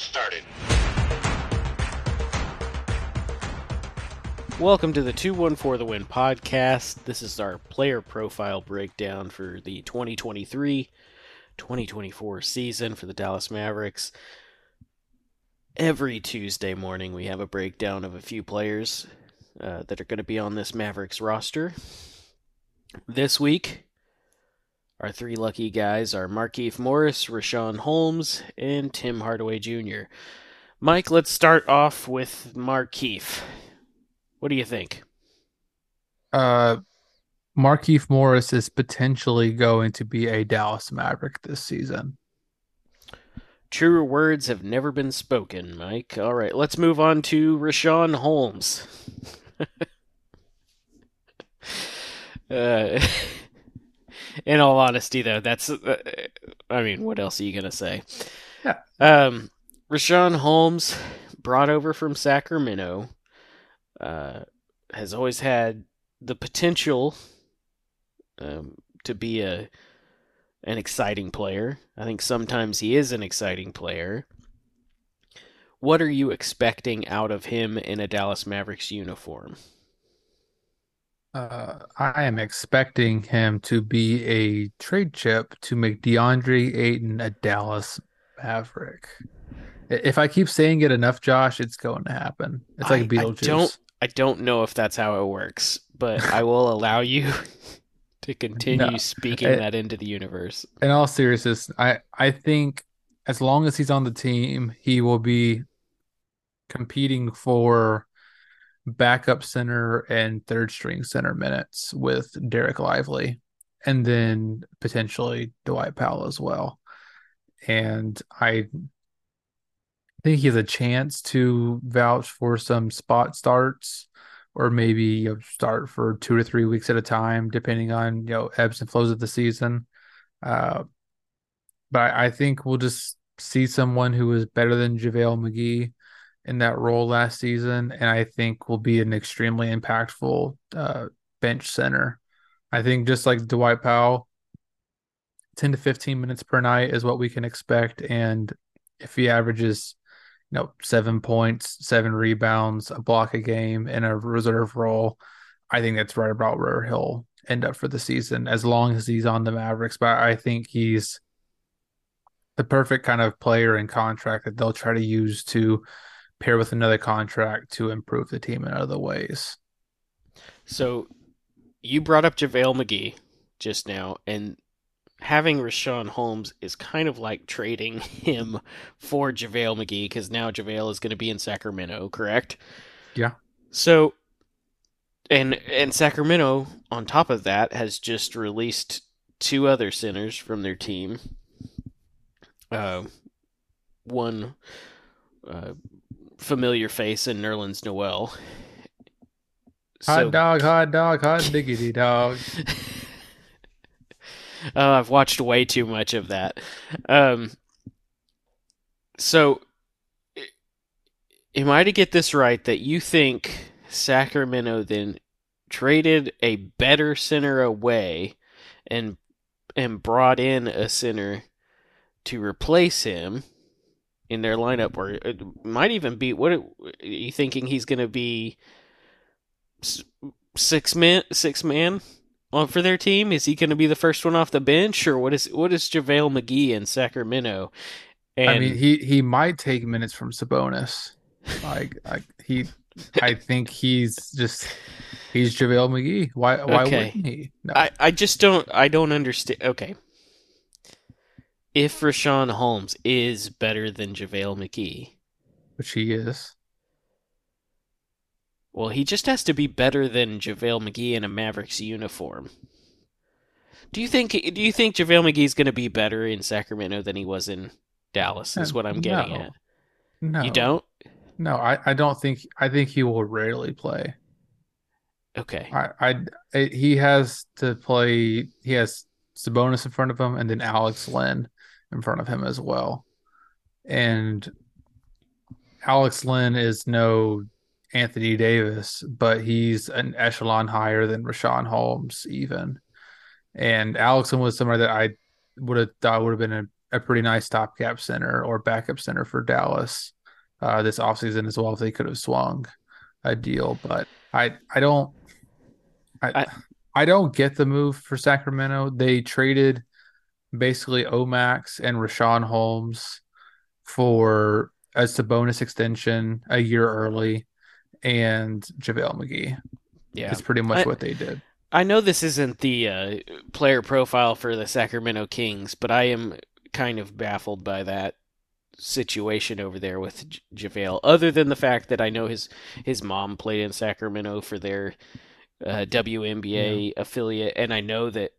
started. Welcome to the 214 The Win podcast. This is our player profile breakdown for the 2023 2024 season for the Dallas Mavericks. Every Tuesday morning, we have a breakdown of a few players uh, that are going to be on this Mavericks roster. This week, our three lucky guys are Markieff Morris, Richaun Holmes, and Tim Hardaway Jr. Mike, let's start off with Markieff. What do you think? Uh, Markieff Morris is potentially going to be a Dallas Maverick this season. Truer words have never been spoken, Mike. All right, let's move on to Richaun Holmes. uh, in all honesty, though, that's. Uh, I mean, what else are you gonna say? Yeah. Um, Richaun Holmes, brought over from Sacramento, uh, has always had the potential um, to be a an exciting player. I think sometimes he is an exciting player. What are you expecting out of him in a Dallas Mavericks uniform? Uh, I am expecting him to be a trade chip to make DeAndre Ayton a Dallas Maverick. If I keep saying it enough, Josh, it's going to happen. It's like I, Beetlejuice. I don't, I don't know if that's how it works, but I will allow you to continue No, speaking it- that into the universe. In all seriousness, I I think as long as he's on the team, he will be competing for backup center and third string center minutes with Dereck Lively, and then potentially Dwight Powell as well. And I think he has a chance to vouch for some spot starts or maybe you know, start for two to three weeks at a time, depending on you know ebbs and flows of the season. Uh, but I, think we'll just see someone who is better than JaVale McGee in that role last season, and I think will be an extremely impactful uh, bench center. I think just like Dwight Powell, 10 to 15 minutes per night is what we can expect. And if he averages, you know, seven points, seven rebounds, a block a game in a reserve role, I think that's right about where he'll end up for the season as long as he's on the Mavericks. But I think he's the perfect kind of player and contract that they'll try to use to pair with another contract to improve the team in other ways. So you brought up JaVale McGee just now, and having Richaun Holmes is kind of like trading him for JaVale McGee because now JaVale is going to be in Sacramento, correct? Yeah. So and and Sacramento on top of that has just released two other centers from their team. Uh, one uh, familiar face in Nerlens Noel. Hot dog, hot dog, hot diggity dog. Oh, I've watched way too much of that. Um, so, am I to get this right that you think Sacramento then traded a better center away and and brought in a center to replace him in their lineup, or it might even be what are you thinking he's going to be six man six man on for their team? Is he going to be the first one off the bench, or what is what is JaVale McGee in Sacramento? And I mean, he he might take minutes from Sabonis. Like, like he, I think he's just he's JaVale McGee. Why why Okay. wouldn't he? No. I, I just don't I don't understand. Okay, if Richaun Holmes is better than JaVale McGee, which he is. well, he just has to be better than JaVale McGee in a Mavericks uniform. Do you think do you think JaVale McGee's going to be better in Sacramento than he was in Dallas? Is Uh, what I'm getting no. at. No, You don't? No, I, I don't think. I think he will rarely play. Okay. I, I, he has to play. He has Sabonis in front of him, and then Alex Len in front of him as well. And Alex Len is no Anthony Davis, but he's an echelon higher than Richaun Holmes, even. And Alex Len was somebody that I would have thought would have been a a pretty nice stopgap center or backup center for Dallas uh, this offseason as well if they could have swung a deal. But I I don't I, I I don't get the move for Sacramento. They traded basically Omax and Richaun Holmes for a Sabonis extension a year early and JaVale McGee. Yeah. It's pretty much I, what they did. I know this isn't the uh, player profile for the Sacramento Kings, but I am kind of baffled by that situation over there with J- JaVale. Other than the fact that I know his his mom played in Sacramento for their uh, WNBA yeah. affiliate, and I know that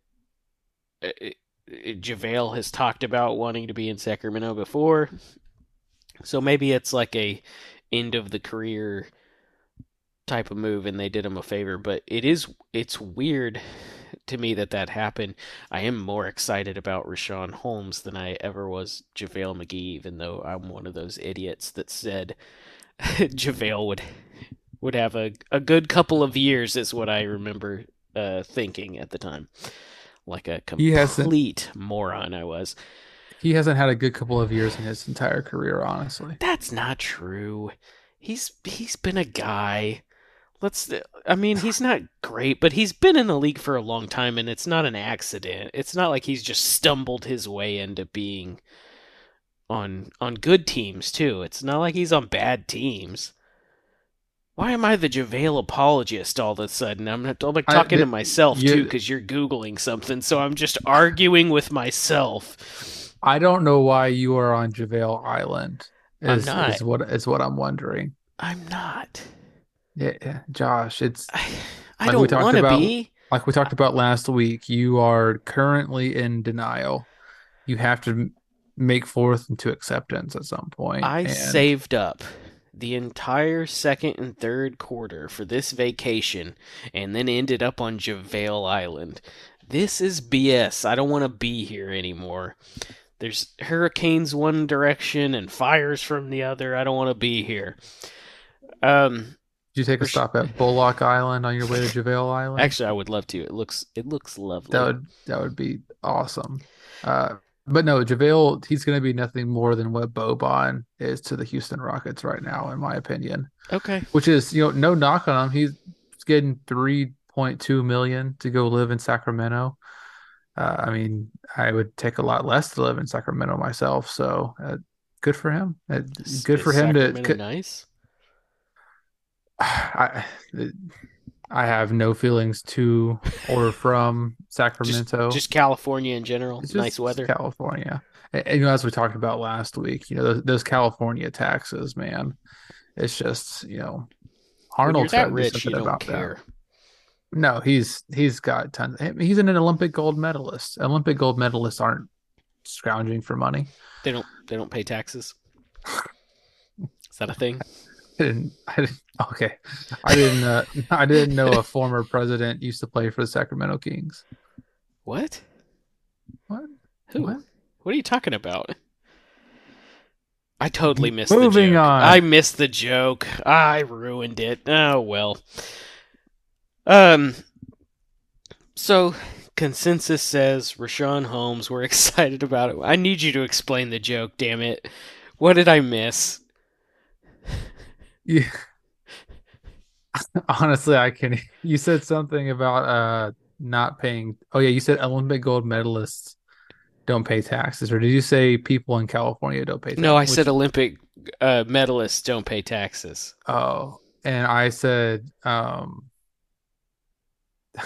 uh, JaVale has talked about wanting to be in Sacramento before. So maybe it's like a end of the career type of move and they did him a favor, but it is it's weird to me that that happened. I am more excited about Richaun Holmes than I ever was JaVale McGee, even though I'm one of those idiots that said JaVale would would have a, a good couple of years is what I remember uh, thinking at the time. Like a complete moron I was. He hasn't had a good couple of years in his entire career, honestly. That's not true. He's he's been a guy let's I mean, he's not great, but he's been in the league for a long time and it's not an accident. It's not like he's just stumbled his way into being on on good teams too. It's not like he's on bad teams. Why am I the JaVale apologist all of a sudden? I'm, not, I'm like talking I, to myself you, too because you're googling something, so I'm just arguing with myself. I don't know why you are on JaVale Island. Is, I'm not. Is what is what I'm wondering. I'm not. Yeah, Josh, it's I, I like don't want to be. Like we talked about last week, you are currently in denial. You have to make forth into acceptance at some point. I and... saved up the entire second and third quarter for this vacation and then ended up on JaVale Island. This is BS. I don't want to be here anymore. There's hurricanes one direction and fires from the other. I don't want to be here. Um, did you take a stop at Bullock Island on your way to JaVale Island? Actually, I would love to. It looks it looks lovely. That would that would be awesome. Uh, but no, JaVale, he's going to be nothing more than what Boban is to the Houston Rockets right now, in my opinion. Okay. Which is, you know, no knock on him. He's getting three point two million to go live in Sacramento. Uh, I mean, I would take a lot less to live in Sacramento myself. So, uh, good for him. Uh, good for him Sacramento to. Nice. I I have no feelings to or from Sacramento. Just, just California in general. It's nice weather. California. And, and, you know, as we talked about last week, you know, those, those California taxes, man. It's just, you know, Arnold's got rich, you about care. that. No, he's he's got tons. He's an Olympic gold medalist. Olympic gold medalists aren't scrounging for money. They don't. They don't pay taxes. Is that a thing? I didn't, I didn't. Okay, I didn't. Uh, I didn't know a former president used to play for the Sacramento Kings. What? What? Who? What, what are you talking about? I totally missed Moving the joke. on. I missed the joke. I ruined it. Oh well. Um. So consensus says Richaun Holmes. We're excited about it. I need you to explain the joke. Damn it! What did I miss? Yeah. Honestly, I can. You said something about uh not paying. Oh yeah, you said Olympic gold medalists don't pay taxes, or did you say people in California don't pay? taxes? No, I said Olympic uh, medalists don't pay taxes. Oh, and I said um.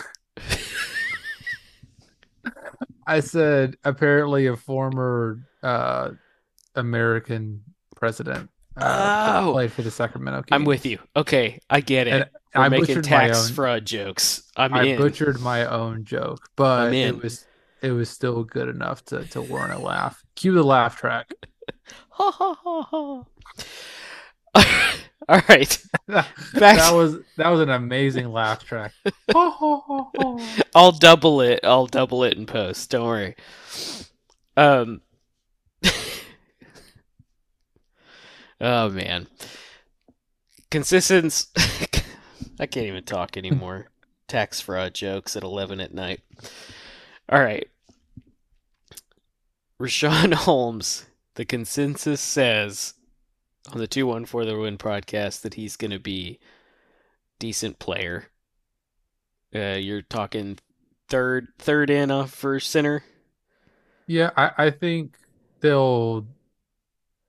I said apparently a former uh American president uh, oh. played for the Sacramento Kings. I'm with you. Okay, I get it. And We're I making tax fraud jokes. I'm I in. butchered my own joke, but it was it was still good enough to to warrant a laugh. Cue the laugh track. ha ha ha ha. All right. Back that was that was an amazing laugh track. I'll double it. I'll double it in post. Don't worry. Um Oh man. consistency. I can't even talk anymore. Tax fraud jokes at 11 at night. All right. Richaun Holmes, the consensus says on the 2-1 for the win podcast that he's going to be decent player. Uh, you're talking third third in off for center. Yeah, I, I think they'll.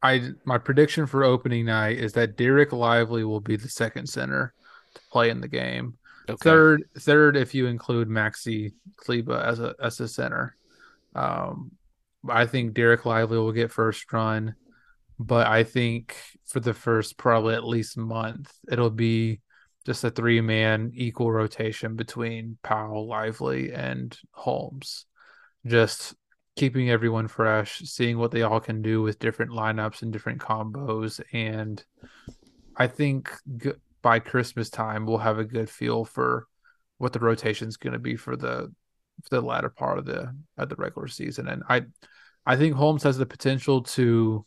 I my prediction for opening night is that Dereck Lively will be the second center to play in the game. Okay. Third, third if you include Maxi Kleber as a as a center. Um, I think Dereck Lively will get first run, but I think for the first probably at least month it'll be just a three man equal rotation between Powell, Lively, and Holmes. Just keeping everyone fresh, seeing what they all can do with different lineups and different combos. And I think by Christmas time, we'll have a good feel for what the rotation is going to be for the for the latter part of the of the regular season. And I I think Holmes has the potential to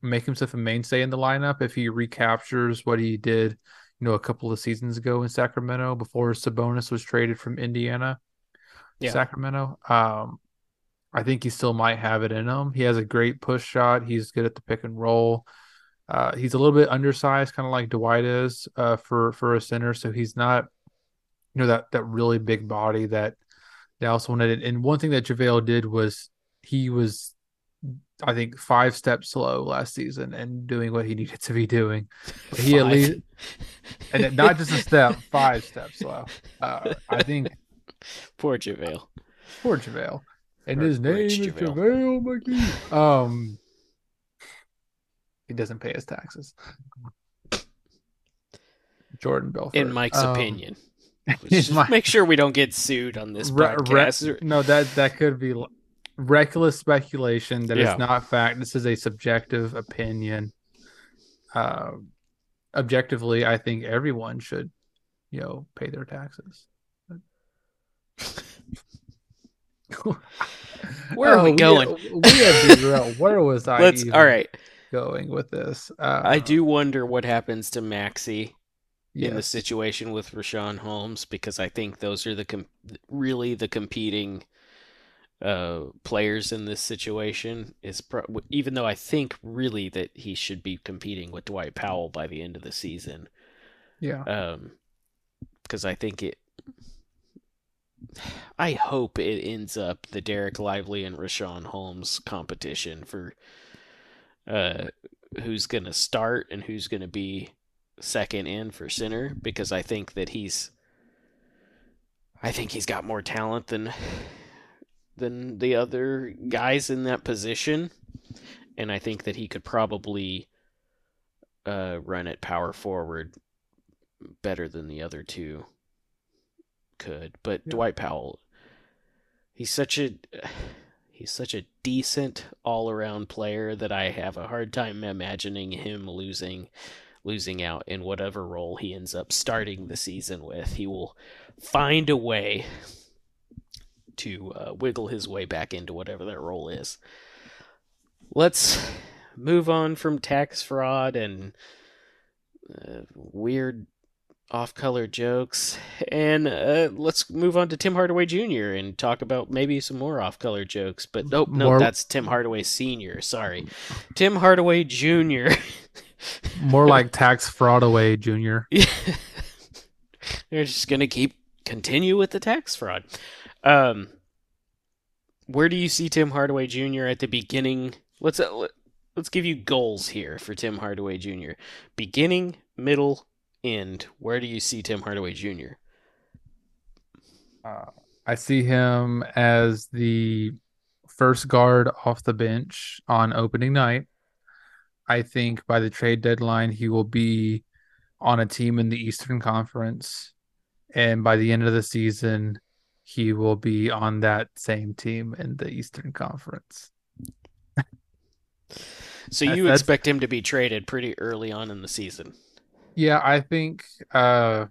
make himself a mainstay in the lineup if he recaptures what he did you know, a couple of seasons ago in Sacramento before Sabonis was traded from Indiana, yeah. Sacramento. Um, I think he still might have it in him. He has a great push shot. He's good at the pick and roll. Uh, he's a little bit undersized, kind of like Dwight is uh, for for a center. So he's not, you know, that that really big body that Dallas wanted. And one thing that JaVale did was he was I think five steps slow last season and doing what he needed to be doing. But he five. at least, and not just a step, five steps slow. Uh, I think. Poor JaVale. Poor JaVale. And his name is JaVale McGee. Um, he doesn't pay his taxes. Jordan Belfort. In Mike's um, opinion. my, make sure we don't get sued on this podcast. Re, re, no, that that could be reckless speculation that yeah. is not fact. This is a subjective opinion. Uh, objectively, I think everyone should, you know, pay their taxes. Where are oh, we going? We, we Where was I? Let's. all right. Going with this, uh, I do wonder what happens to Maxi yes. in the situation with Richaun Holmes because I think those are the com- really the competing uh, players in this situation is pro- even though I think really that he should be competing with Dwight Powell by the end of the season. Yeah. Um, because I think it. I hope it ends up the Dereck Lively and Richaun Holmes competition for uh, who's going to start and who's going to be second in for center because I think that he's I think he's got more talent than than the other guys in that position, and I think that he could probably uh, run at power forward better than the other two could. But yeah. Dwight Powell, he's such a he's such a decent all around player that I have a hard time imagining him losing losing out in whatever role he ends up starting the season with. He will find a way to uh, wiggle his way back into whatever that role is. Let's move on from tax fraud and uh, weird off-color jokes, and uh, let's move on to Tim Hardaway Jr. and talk about maybe some more off-color jokes. But nope, nope, more... that's Tim Hardaway Sr. Sorry, Tim Hardaway Jr. more like tax fraud away Jr. They're just gonna keep continue with the tax fraud. Um, where do you see Tim Hardaway Jr. at the beginning? Let's uh, let's give you goals here for Tim Hardaway Jr. Beginning, middle, end. Where do you see Tim Hardaway Jr.? Uh, I see him as the first guard off the bench on opening night. I think by the trade deadline, he will be on a team in the Eastern Conference. And by the end of the season, he will be on that same team in the Eastern Conference. so you expect him to be traded pretty early on in the season? Yeah, I think uh,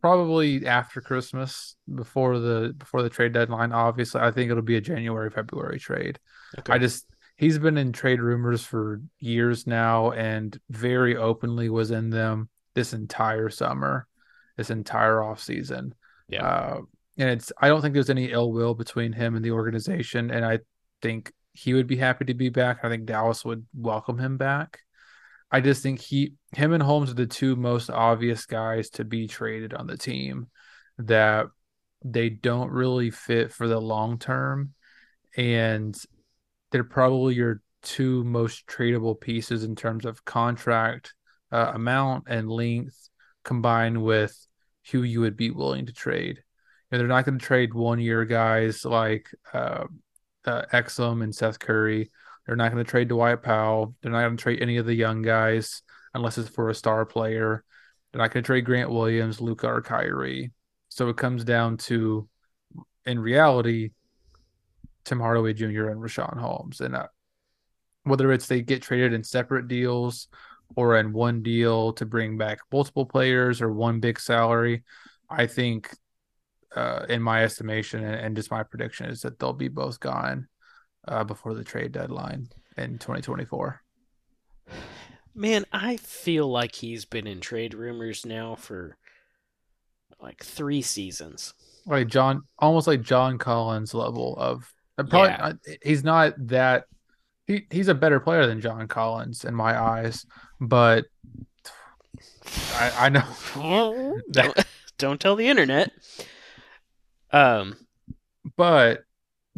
probably after Christmas, before the before the trade deadline. Obviously, I think it'll be a January February trade. Okay. I just he's been in trade rumors for years now, and very openly was in them this entire summer, this entire off season. Yeah. Uh, and it's I don't think there's any ill will between him and the organization, and I think he would be happy to be back. I think Dallas would welcome him back. I just think he, him, and Holmes are the two most obvious guys to be traded on the team that they don't really fit for the long term, and they're probably your two most tradable pieces in terms of contract uh, amount and length, combined with who you would be willing to trade. You know, they're not going to trade one year guys like uh, uh, Exum and Seth Curry. They're not going to trade Dwight Powell. They're not going to trade any of the young guys unless it's for a star player. They're not going to trade Grant Williams, Luka, or Kyrie. So it comes down to, in reality, Tim Hardaway Jr. and Richaun Holmes. And uh, whether it's they get traded in separate deals or in one deal to bring back multiple players or one big salary, I think, uh, in my estimation and, and, just my prediction, is that they'll be both gone uh, before the trade deadline in 2024. Man, I feel like he's been in trade rumors now for like three seasons. Like John, almost like John Collins level of probably. Yeah. He's not that. He he's a better player than John Collins in my eyes, but I, I know that. Don't, don't tell the internet. Um, but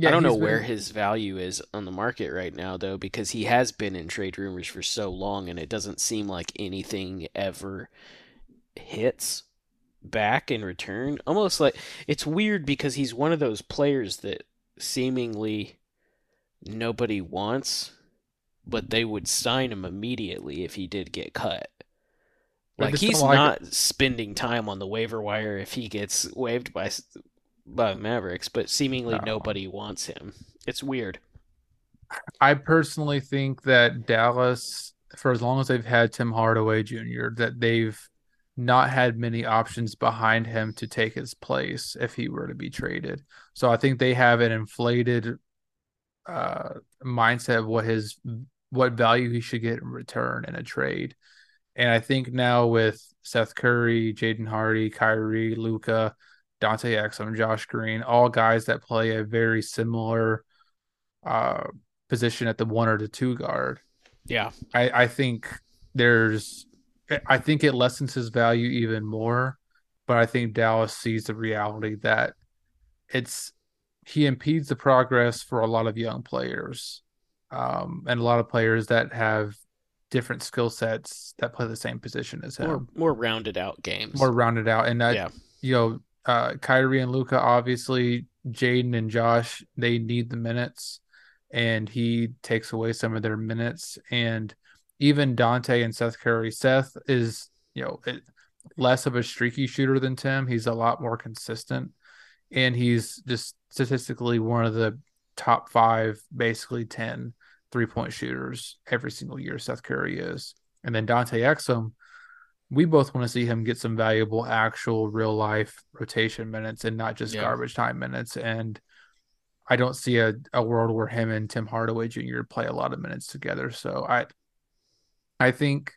yeah, I don't know been... where his value is on the market right now, though, because he has been in trade rumors for so long, and it doesn't seem like anything ever hits back in return. Almost like it's weird because he's one of those players that seemingly nobody wants, but they would sign him immediately if he did get cut. Like he's like not it. spending time on the waiver wire if he gets waived by by Mavericks, but seemingly no. nobody wants him. It's weird. I personally think that Dallas, for as long as they've had Tim Hardaway Jr., that they've not had many options behind him to take his place if he were to be traded. So I think they have an inflated uh, mindset of what his what value he should get in return in a trade. And I think now with Seth Curry, Jaden Hardy, Kyrie, Luka, Dante Exum, Josh Green, all guys that play a very similar uh, position at the one or the two guard. Yeah. I, I think there's I think it lessens his value even more. But I think Dallas sees the reality that it's he impedes the progress for a lot of young players, um, and a lot of players that have different skill sets that play the same position as him. More, more rounded out games. More rounded out, and that, yeah. you know, uh, Kyrie and Luka, obviously, Jaden and Josh, they need the minutes, and he takes away some of their minutes. And even Dante and Seth Curry. Seth is, you know, less of a streaky shooter than Tim. He's a lot more consistent, and he's just statistically one of the top five, basically 10 three point shooters every single year. Seth Curry is, and then Dante Exum. We both want to see him get some valuable, actual, real life rotation minutes and not just yeah. garbage time minutes. And I don't see a, a world where him and Tim Hardaway Jr. play a lot of minutes together. So I I think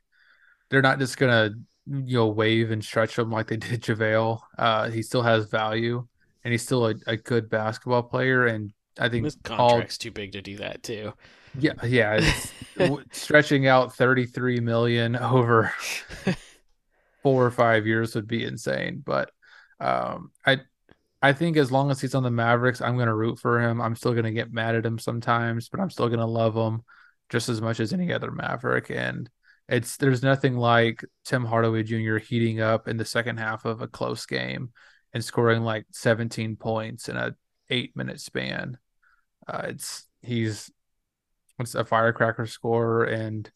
they're not just gonna you know wave and stretch him like they did JaVale. Uh, he still has value, and he's still a, a good basketball player. And I think his contract's all, too big to do that too. Yeah, yeah, stretching out thirty three million over four or five years would be insane. But um, I I think as long as he's on the Mavericks, I'm going to root for him. I'm still going to get mad at him sometimes, but I'm still going to love him just as much as any other Maverick. And it's there's nothing like Tim Hardaway Jr. heating up in the second half of a close game and scoring like 17 points in a eight minute span. Uh, it's he's it's a firecracker scorer, and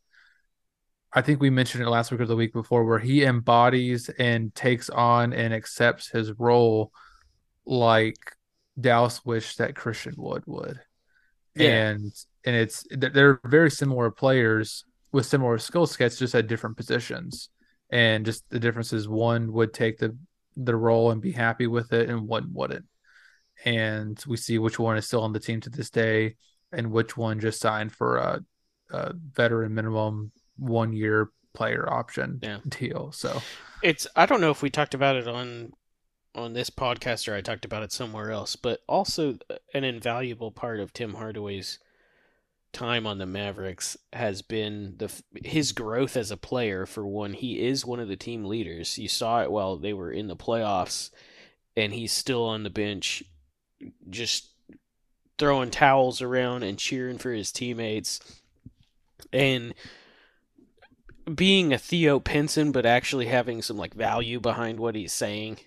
I think we mentioned it last week or the week before, where he embodies and takes on and accepts his role like Dallas wished that Christian Wood would. Yeah. And and it's they're very similar players with similar skill sets, just at different positions. And just the difference is one would take the the role and be happy with it, and one wouldn't. And we see which one is still on the team to this day, and which one just signed for a, a veteran minimum one year player option yeah. deal. So it's I don't know if we talked about it on on this podcast or I talked about it somewhere else, but also an invaluable part of Tim Hardaway's time on the Mavericks has been the his growth as a player. For one, he is one of the team leaders. You saw it while they were in the playoffs, and he's still on the bench, just throwing towels around and cheering for his teammates, and being a Theo Pinson, but actually having some like value behind what he's saying,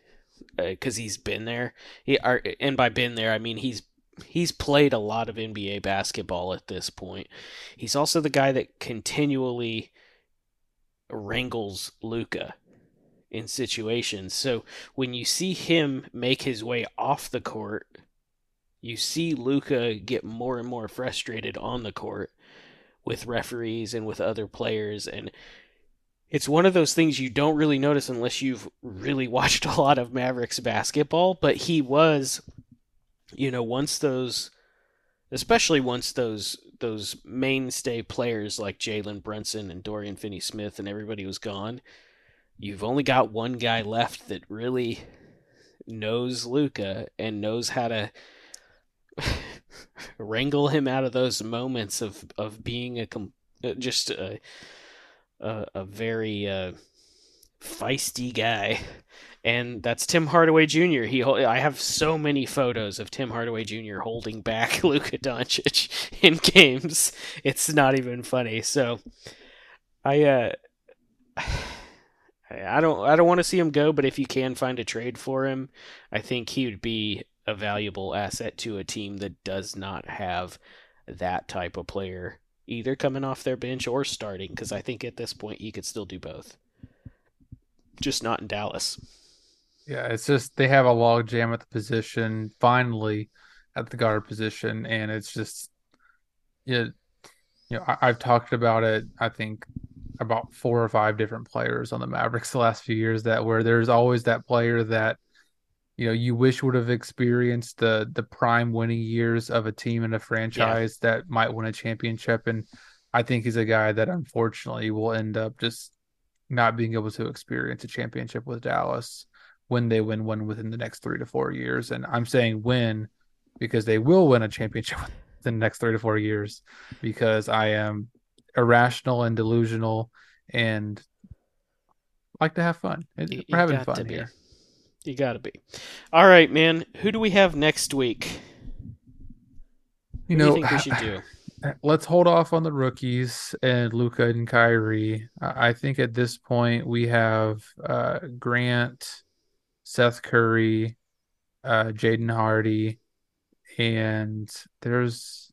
because uh, he's been there. He, are, and by been there, I mean he's he's played a lot of NBA basketball at this point. He's also the guy that continually wrangles Luka in situations. So when you see him make his way off the court, you see Luka get more and more frustrated on the court with referees and with other players and it's one of those things you don't really notice unless you've really watched a lot of Mavericks basketball, but he was you know, once those, especially once those those mainstay players like Jalen Brunson and Dorian Finney-Smith and everybody was gone, you've only got one guy left that really knows Luka and knows how to wrangle him out of those moments of of being a uh, just a a, a very uh, feisty guy and that's Tim Hardaway Jr. He I have so many photos of Tim Hardaway Jr. holding back Luka Doncic in games. It's not even funny. So I uh I don't I don't want to see him go, but if you can find a trade for him, I think he would be a valuable asset to a team that does not have that type of player either coming off their bench or starting because I think at this point he could still do both. Just not in Dallas. Yeah, it's just they have a log jam at the position finally at the guard position, and it's just yeah, you know, I, have talked about it. I think about four or five different players on the Mavericks the last few years that where there's always that player that you know you wish would have experienced the the prime winning years of a team and a franchise yeah. that might win a championship, and I think he's a guy that unfortunately will end up just not being able to experience a championship with Dallas when they win one within the next three to four years. And I'm saying win because they will win a championship within the next three to four years because I am irrational and delusional and like to have fun. We're having fun here. You got to be. All right, man. Who do we have next week? You know, you think we should do? Let's hold off on the rookies and Luka and Kyrie. I think at this point we have uh, Grant, Seth Curry, uh, Jaden Hardy, and there's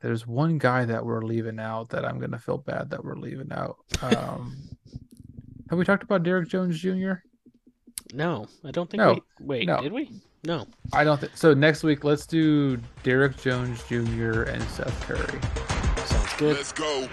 there's one guy that we're leaving out that I'm gonna feel bad that we're leaving out. Um, have we talked about Derrick Jones Jr.? No, I don't think. No, we, wait, no. did we? No, I don't think so. Next week, let's do Derrick Jones Jr. and Seth Curry. Sounds good. Let's go.